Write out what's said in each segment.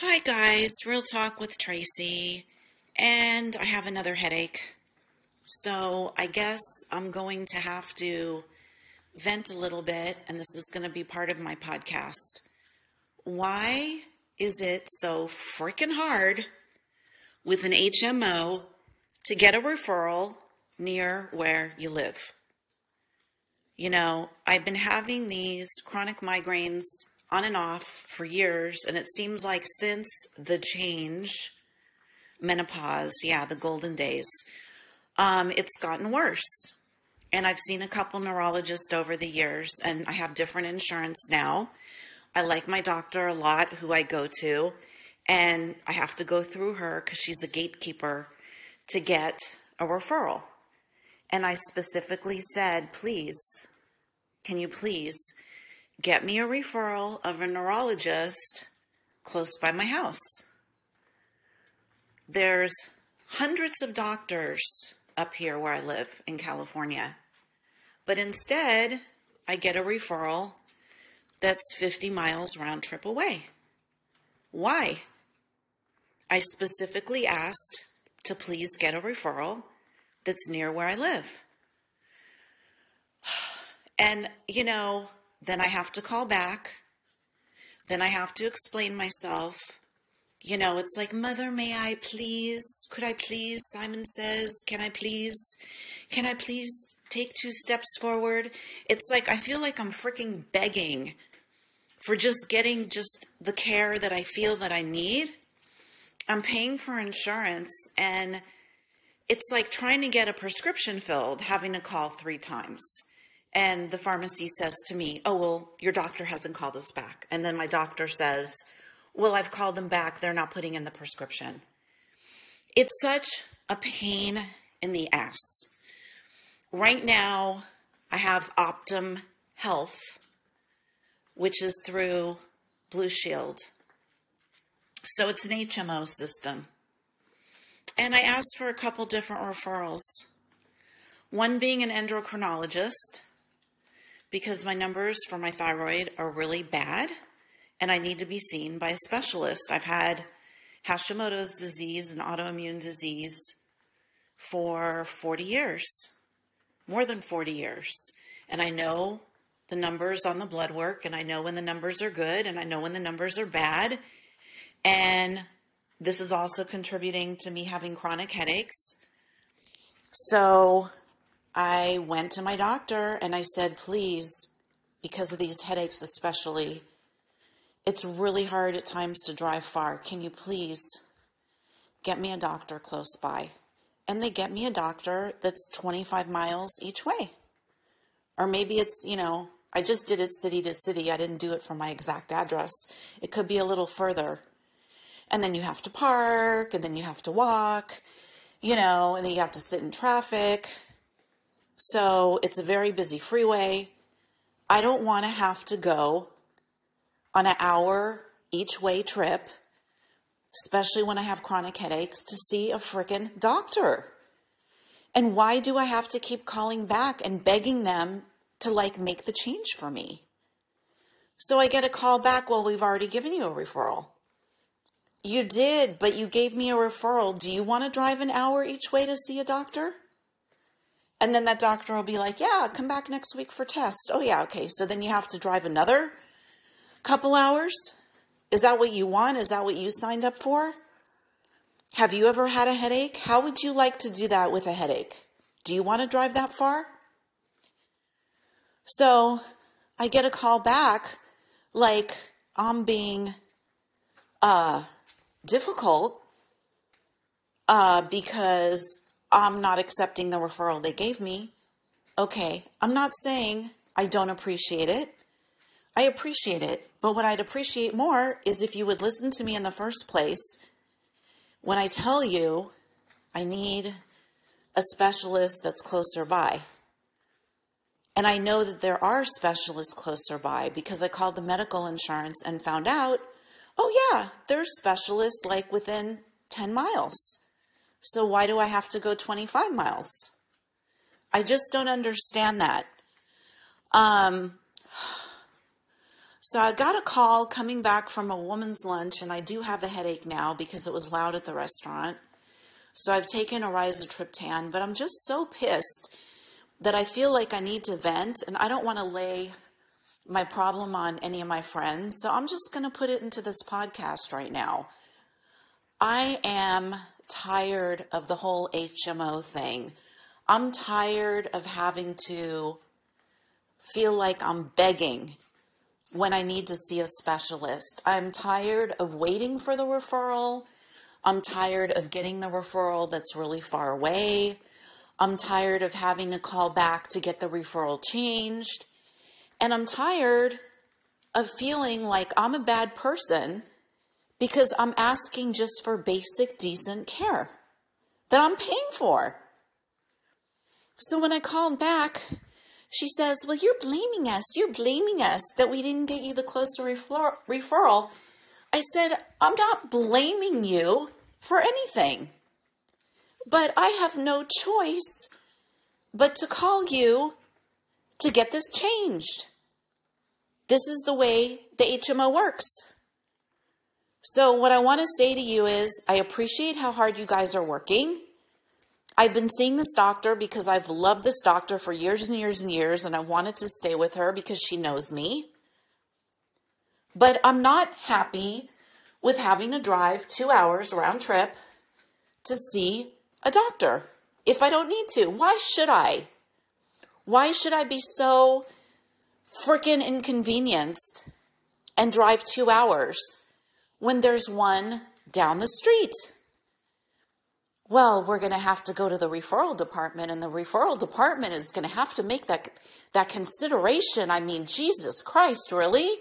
Hi, guys. Real talk with Tracy. And I have another headache. So I guess I'm going to have to vent a little bit, and this is going to be part of my podcast. Why is it so freaking hard with an HMO to get a referral near where you live? You know, I've been having these chronic migraines on and off for years, and it seems like since the change, menopause, yeah, the golden days, um, it's gotten worse. And I've seen a couple neurologists over the years, and I have different insurance now. I like my doctor a lot, who I go to, and I have to go through her because she's a gatekeeper to get a referral. And I specifically said, please, can you please get me a referral of a neurologist close by my house? There's hundreds of doctors up here where I live in California. But instead, I get a referral that's 50 miles round trip away. Why? I specifically asked to please get a referral that's near where I live. And, you know, then I have to call back. Then I have to explain myself. You know, it's like, Mother, may I please? Could I please? Simon says, Can I please? Can I please take two steps forward? It's like, I feel like I'm freaking begging for just getting just the care that I feel that I need. I'm paying for insurance and it's like trying to get a prescription filled, having to call three times. And the pharmacy says to me, Oh, well, your doctor hasn't called us back. And then my doctor says, Well, I've called them back. They're not putting in the prescription. It's such a pain in the ass. Right now, I have Optum Health, which is through Blue Shield. So it's an HMO system. And I asked for a couple different referrals. One being an endocrinologist, because my numbers for my thyroid are really bad and I need to be seen by a specialist. I've had Hashimoto's disease and autoimmune disease for 40 years, more than 40 years. And I know the numbers on the blood work, and I know when the numbers are good, and I know when the numbers are bad. And this is also contributing to me having chronic headaches. So I went to my doctor and I said, please, because of these headaches especially, it's really hard at times to drive far. Can you please get me a doctor close by? And they get me a doctor that's 25 miles each way. Or maybe it's, you know, I just did it city to city. I didn't do it from my exact address. It could be a little further. And then you have to park, and then you have to walk, you know, and then you have to sit in traffic. So it's a very busy freeway. I don't want to have to go on an hour each way trip, especially when I have chronic headaches, to see a freaking doctor. And why do I have to keep calling back and begging them to like make the change for me? So I get a call back, well, we've already given you a referral. You did, but you gave me a referral. Do you want to drive an hour each way to see a doctor? And then that doctor will be like, yeah, come back next week for tests. Oh, yeah, okay. So then you have to drive another couple hours? Is that what you want? Is that what you signed up for? Have you ever had a headache? How would you like to do that with a headache? Do you want to drive that far? So I get a call back like I'm being uh, difficult uh, because I'm not accepting the referral they gave me. Okay, I'm not saying I don't appreciate it. I appreciate it. But what I'd appreciate more is if you would listen to me in the first place when I tell you I need a specialist that's closer by. And I know that there are specialists closer by because I called the medical insurance and found out, oh, yeah, there's specialists like within 10 miles. So why do I have to go 25 miles? I just don't understand that. Um, So I got a call coming back from a woman's lunch, and I do have a headache now because it was loud at the restaurant. So I've taken a rizatriptan, but I'm just so pissed that I feel like I need to vent, and I don't want to lay my problem on any of my friends. So I'm just going to put it into this podcast right now. I am tired of the whole HMO thing. I'm tired of having to feel like I'm begging when I need to see a specialist. I'm tired of waiting for the referral. I'm tired of getting the referral that's really far away. I'm tired of having to call back to get the referral changed. And I'm tired of feeling like I'm a bad person because I'm asking just for basic, decent care that I'm paying for. So when I called back, she says, Well, you're blaming us. You're blaming us that we didn't get you the closer refer- referral. I said, I'm not blaming you for anything, but I have no choice but to call you to get this changed. This is the way the HMO works. So, what I want to say to you is, I appreciate how hard you guys are working. I've been seeing this doctor because I've loved this doctor for years and years and years, and I wanted to stay with her because she knows me. But I'm not happy with having to drive two hours round trip to see a doctor if I don't need to. Why should I? Why should I be so freaking inconvenienced and drive two hours when there's one down the street? well, we're going to have to go to the referral department and the referral department is going to have to make that that consideration. I mean, Jesus Christ, really?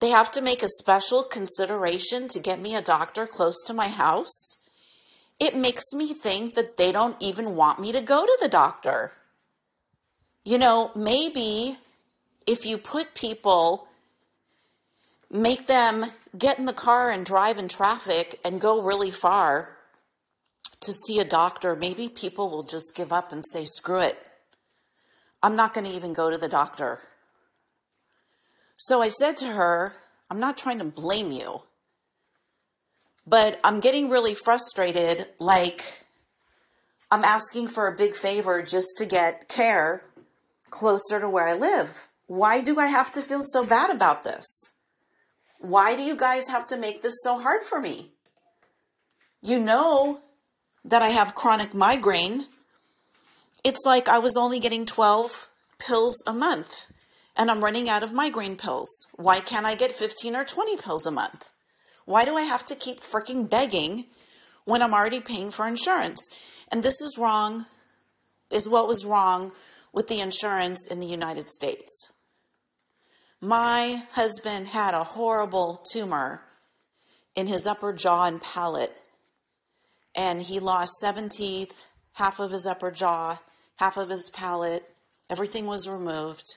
They have to make a special consideration to get me a doctor close to my house? It makes me think that they don't even want me to go to the doctor. You know, maybe if you put people make them get in the car and drive in traffic and go really far to see a doctor, maybe people will just give up and say, screw it. I'm not going to even go to the doctor. So I said to her, I'm not trying to blame you, but I'm getting really frustrated. Like, I'm asking for a big favor just to get care closer to where I live. Why do I have to feel so bad about this? Why do you guys have to make this so hard for me? You know that I have chronic migraine, it's like I was only getting 12 pills a month and I'm running out of migraine pills. Why can't I get 15 or 20 pills a month? Why do I have to keep freaking begging when I'm already paying for insurance? And this is wrong, is what was wrong with the insurance in the United States. My husband had a horrible tumor in his upper jaw and palate and he lost seven teeth, half of his upper jaw, half of his palate. Everything was removed.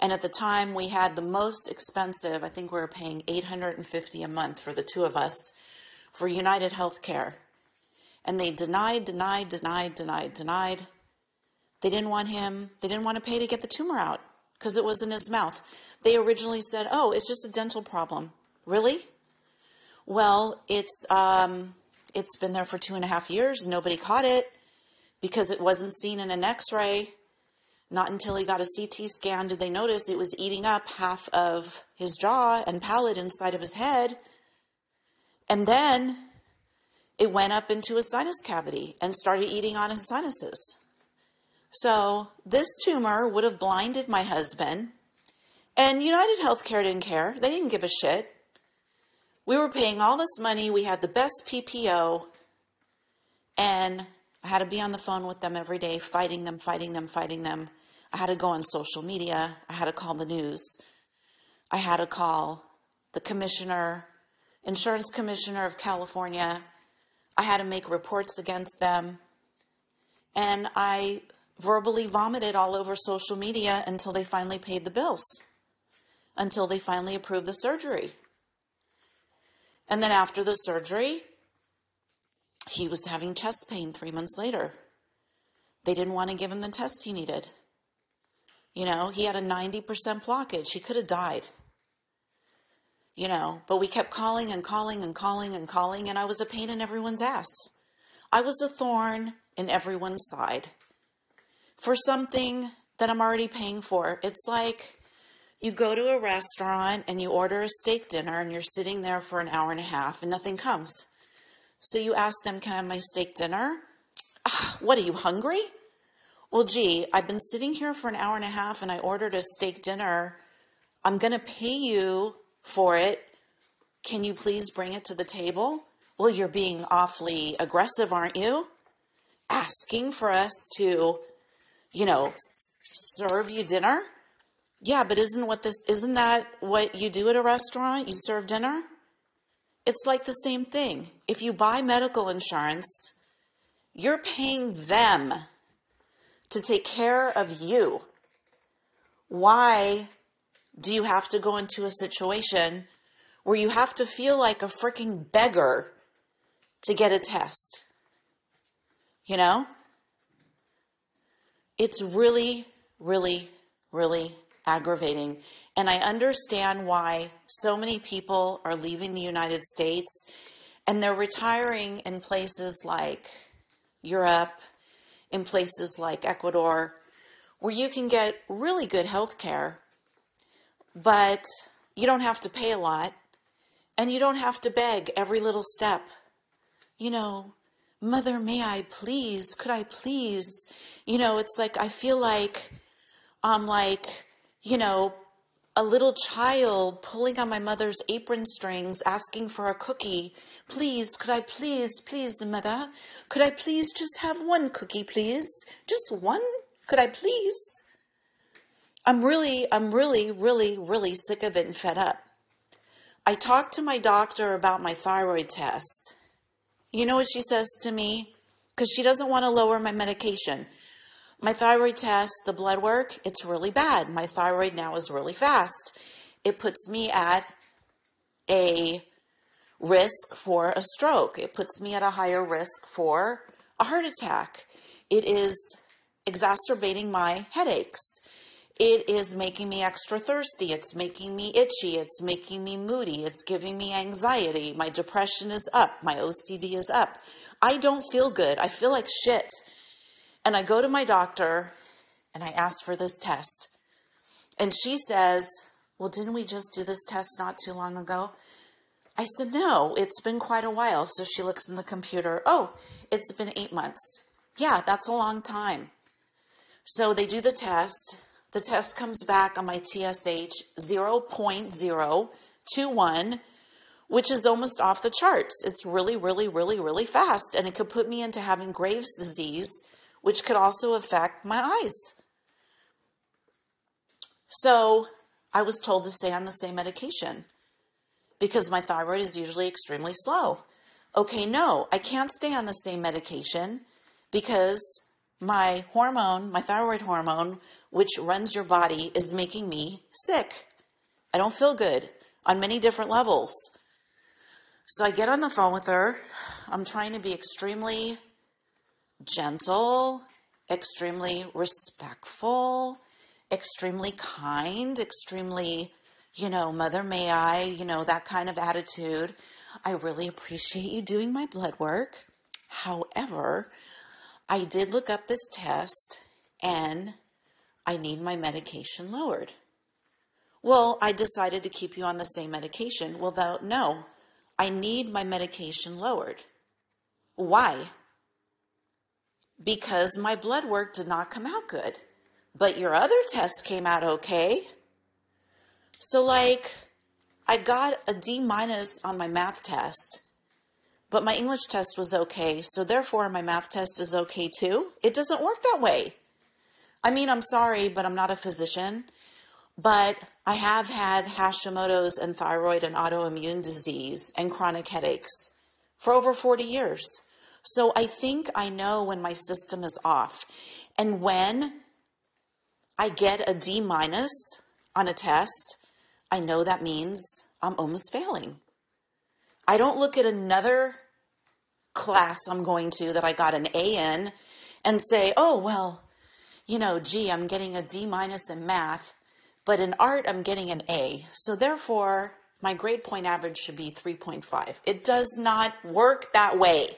And at the time, we had the most expensive, I think we were paying 850 a month for the two of us for United Healthcare. And they denied, denied, denied, denied, denied. They didn't want him, they didn't want to pay to get the tumor out because it was in his mouth. They originally said, oh, it's just a dental problem. Really? Well, it's um, it's been there for two and a half years. Nobody caught it because it wasn't seen in an x ray. Not until he got a CT scan did they notice it was eating up half of his jaw and palate inside of his head. And then it went up into his sinus cavity and started eating on his sinuses. So this tumor would have blinded my husband. And United Healthcare didn't care. They didn't give a shit. We were paying all this money. We had the best PPO. And I had to be on the phone with them every day, fighting them, fighting them, fighting them. I had to go on social media. I had to call the news. I had to call the commissioner, insurance commissioner of California. I had to make reports against them. And I verbally vomited all over social media until they finally paid the bills, until they finally approved the surgery. And then after the surgery, he was having chest pain three months later. They didn't want to give him the test he needed. You know, he had a 90% blockage. He could have died. you know, but we kept calling and calling and calling and calling, and I was a pain in everyone's ass. I was a thorn in everyone's side for something that I'm already paying for. It's like you go to a restaurant and you order a steak dinner and you're sitting there for an hour and a half and nothing comes. So you ask them, Can I have my steak dinner? Ugh, what are you hungry? Well, gee, I've been sitting here for an hour and a half and I ordered a steak dinner. I'm going to pay you for it. Can you please bring it to the table? Well, you're being awfully aggressive, aren't you? Asking for us to, you know, serve you dinner? Yeah, but isn't what this isn't that what you do at a restaurant? You serve dinner? It's like the same thing. If you buy medical insurance, you're paying them to take care of you. Why do you have to go into a situation where you have to feel like a freaking beggar to get a test? You know? It's really, really, really aggravating. And I understand why so many people are leaving the United States and they're retiring in places like Europe, in places like Ecuador, where you can get really good health care but you don't have to pay a lot and you don't have to beg every little step. You know, Mother, may I please? Could I please? You know, it's like I feel like I'm like, you know, a little child pulling on my mother's apron strings asking for a cookie. Please, could I please, please, mother? Could I please just have one cookie, please? Just one? Could I please? I'm really, I'm really, really, really sick of it and fed up. I talked to my doctor about my thyroid test. You know what she says to me? Because she doesn't want to lower my medication. My thyroid test, the blood work, it's really bad. My thyroid now is really fast. It puts me at a risk for a stroke. It puts me at a higher risk for a heart attack. It is exacerbating my headaches. It is making me extra thirsty. It's making me itchy. It's making me moody. It's giving me anxiety. My depression is up. My OCD is up. I don't feel good. I feel like shit. And I go to my doctor and I ask for this test. And she says, Well, didn't we just do this test not too long ago? I said, No, it's been quite a while. So she looks in the computer. Oh, it's been eight months. Yeah, that's a long time. So they do the test the test comes back on my TSH 0.021, which is almost off the charts. It's really, really, really, really fast. And it could put me into having Graves' disease, which could also affect my eyes. So I was told to stay on the same medication because my thyroid is usually extremely slow. Okay, no, I can't stay on the same medication because my hormone, my thyroid hormone, which runs your body, is making me sick. I don't feel good on many different levels. So I get on the phone with her. I'm trying to be extremely gentle, extremely respectful, extremely kind, extremely, you know, mother may I, you know, that kind of attitude. I really appreciate you doing my blood work. However, I did look up this test and I need my medication lowered. Well, I decided to keep you on the same medication. Well, though, no, I need my medication lowered. Why? Because my blood work did not come out good, but your other tests came out okay. So, like, I got a D minus on my math test but my English test was okay, so therefore my math test is okay too. It doesn't work that way. I mean, I'm sorry, but I'm not a physician, but I have had Hashimoto's and thyroid and autoimmune disease and chronic headaches for over 40 years. So I think I know when my system is off. And when I get a D minus on a test, I know that means I'm almost failing. I don't look at another class I'm going to that I got an A in and say, oh, well, you know, gee, I'm getting a D minus in math, but in art, I'm getting an A. So therefore, my grade point average should be 3.5. It does not work that way.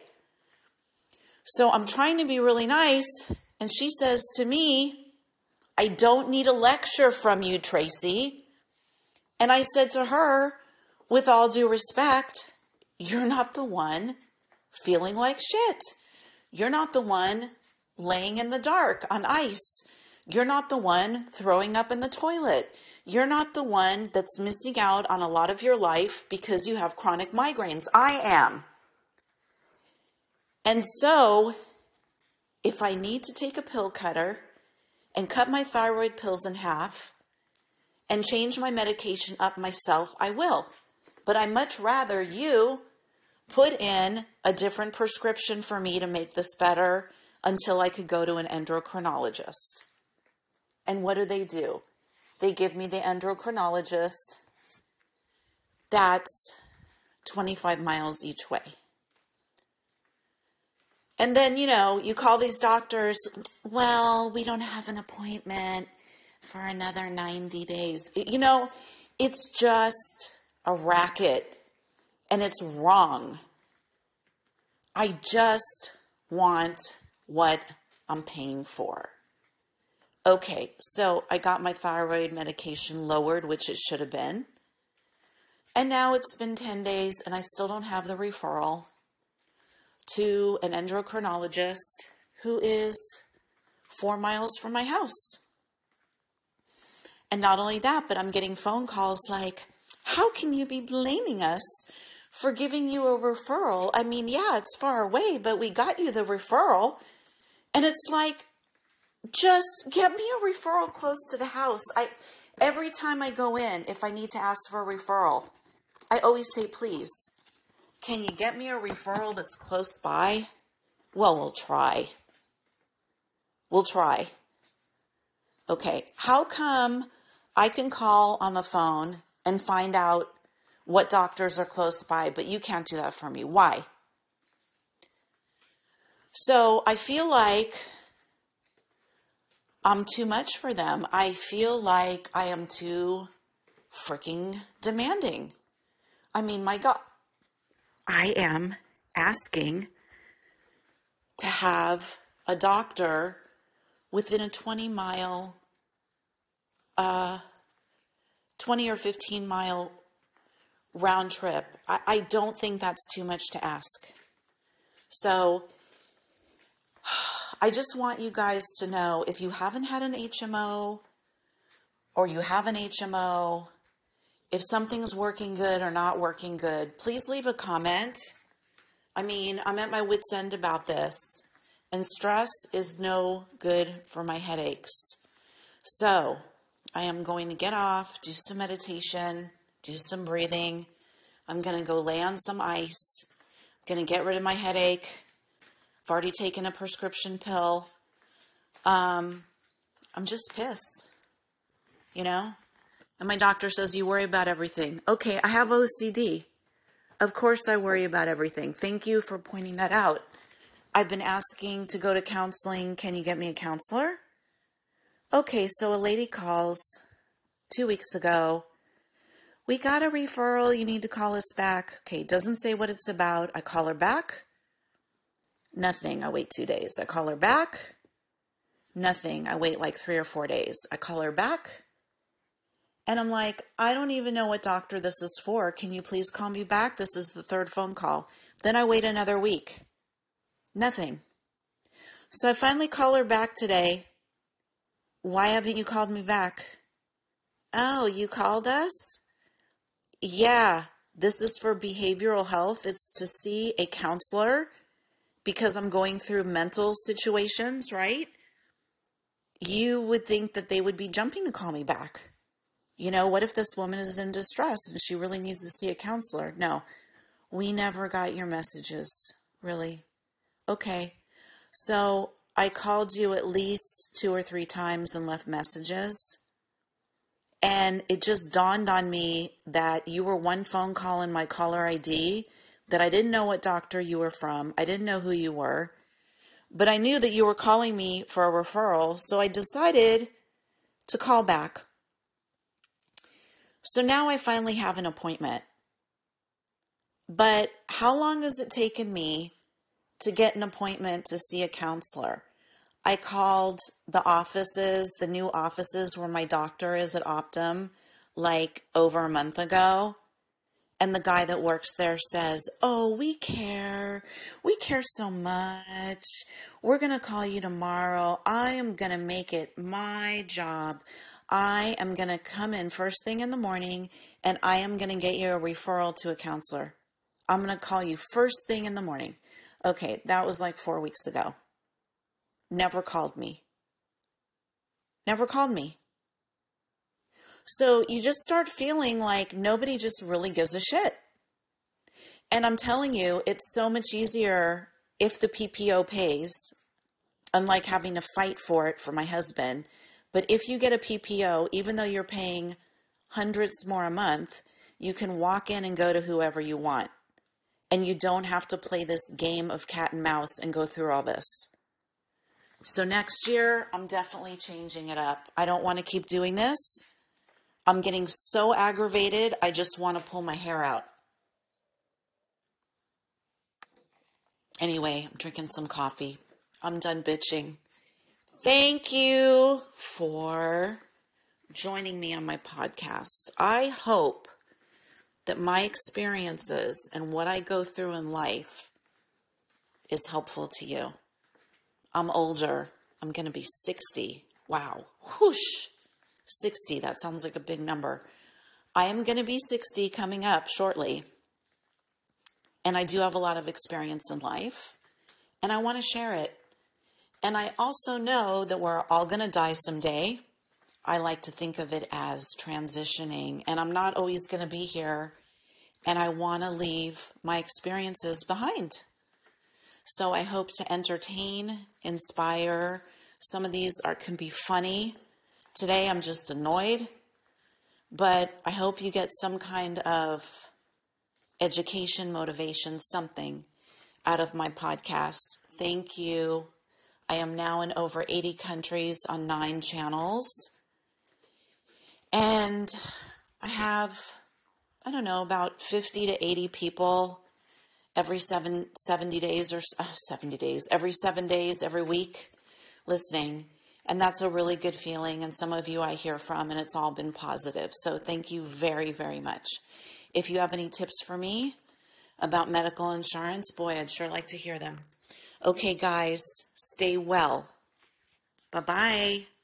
So I'm trying to be really nice. And she says to me, I don't need a lecture from you, Tracy. And I said to her, with all due respect, you're not the one feeling like shit. You're not the one laying in the dark on ice. You're not the one throwing up in the toilet. You're not the one that's missing out on a lot of your life because you have chronic migraines. I am. And so, if I need to take a pill cutter and cut my thyroid pills in half and change my medication up myself, I will. But I much rather you put in a different prescription for me to make this better until I could go to an endocrinologist. And what do they do? They give me the endocrinologist. That's 25 miles each way. And then, you know, you call these doctors, well, we don't have an appointment for another 90 days. You know, it's just a racket and it's wrong. I just want what I'm paying for. Okay, so I got my thyroid medication lowered, which it should have been. And now it's been 10 days and I still don't have the referral to an endocrinologist who is four miles from my house. And not only that, but I'm getting phone calls like, how can you be blaming us for giving you a referral? I mean, yeah, it's far away, but we got you the referral. And it's like, just get me a referral close to the house. I every time I go in, if I need to ask for a referral, I always say, please, can you get me a referral that's close by? Well, we'll try. We'll try. Okay, how come I can call on the phone and find out what doctors are close by, but you can't do that for me? Why? So I feel like I'm too much for them. I feel like I am too freaking demanding. I mean, my God, I am asking to have a doctor within a 20 mile, uh, 20 or 15 mile round trip. I, I don't think that's too much to ask. So I just want you guys to know if you haven't had an HMO or you have an HMO, if something's working good or not working good, please leave a comment. I mean, I'm at my wits' end about this, and stress is no good for my headaches. So, I am going to get off, do some meditation, do some breathing. I'm going to go lay on some ice. I'm going to get rid of my headache. I've already taken a prescription pill. Um, I'm just pissed, you know? And my doctor says, You worry about everything. Okay, I have OCD. Of course, I worry about everything. Thank you for pointing that out. I've been asking to go to counseling. Can you get me a counselor? Okay, so a lady calls two weeks ago. We got a referral. You need to call us back. Okay, doesn't say what it's about. I call her back. Nothing. I wait two days. I call her back. Nothing. I wait like three or four days. I call her back. And I'm like, I don't even know what doctor this is for. Can you please call me back? This is the third phone call. Then I wait another week. Nothing. So I finally call her back today. Why haven't you called me back? Oh, you called us? Yeah, this is for behavioral health. It's to see a counselor because I'm going through mental situations, right? You would think that they would be jumping to call me back. You know, what if this woman is in distress and she really needs to see a counselor? No, we never got your messages, really. Okay, so I called you at least two or three times and left messages. And it just dawned on me that you were one phone call in my caller ID, that I didn't know what doctor you were from, I didn't know who you were, but I knew that you were calling me for a referral, so I decided to call back. So now I finally have an appointment. But how long has it taken me to get an appointment to see a counselor? I called the offices, the new offices where my doctor is at Optum, like over a month ago. And the guy that works there says, Oh, we care. We care so much. We're going to call you tomorrow. I am going to make it my job. I am going to come in first thing in the morning and I am going to get you a referral to a counselor. I'm going to call you first thing in the morning. Okay, that was like four weeks ago. Never called me. Never called me. So you just start feeling like nobody just really gives a shit. And I'm telling you, it's so much easier if the PPO pays, unlike having to fight for it for my husband. But if you get a PPO, even though you're paying hundreds more a month, you can walk in and go to whoever you want. And you don't have to play this game of cat and mouse and go through all this. So next year, I'm definitely changing it up. I don't want to keep doing this. I'm getting so aggravated, I just want to pull my hair out. Anyway, I'm drinking some coffee. I'm done bitching. Thank you for joining me on my podcast. I hope that my experiences and what I go through in life is helpful to you. I'm older. I'm going to be 60. Wow. Whoosh. 60. That sounds like a big number. I am going to be 60 coming up shortly. And I do have a lot of experience in life. And I want to share it. And I also know that we're all going to die someday. I like to think of it as transitioning. And I'm not always going to be here. And I want to leave my experiences behind. So I hope to entertain, inspire. Some of these are can be funny. Today I'm just annoyed, but I hope you get some kind of education, motivation, something out of my podcast. Thank you. I am now in over 80 countries on nine channels. And I have, I don't know, about 50 to 80 people every seven, 70 days or uh, 70 days, every seven days, every week listening. And that's a really good feeling. And some of you I hear from, and it's all been positive. So thank you very, very much. If you have any tips for me about medical insurance, boy, I'd sure like to hear them. Okay, guys, stay well. Bye bye.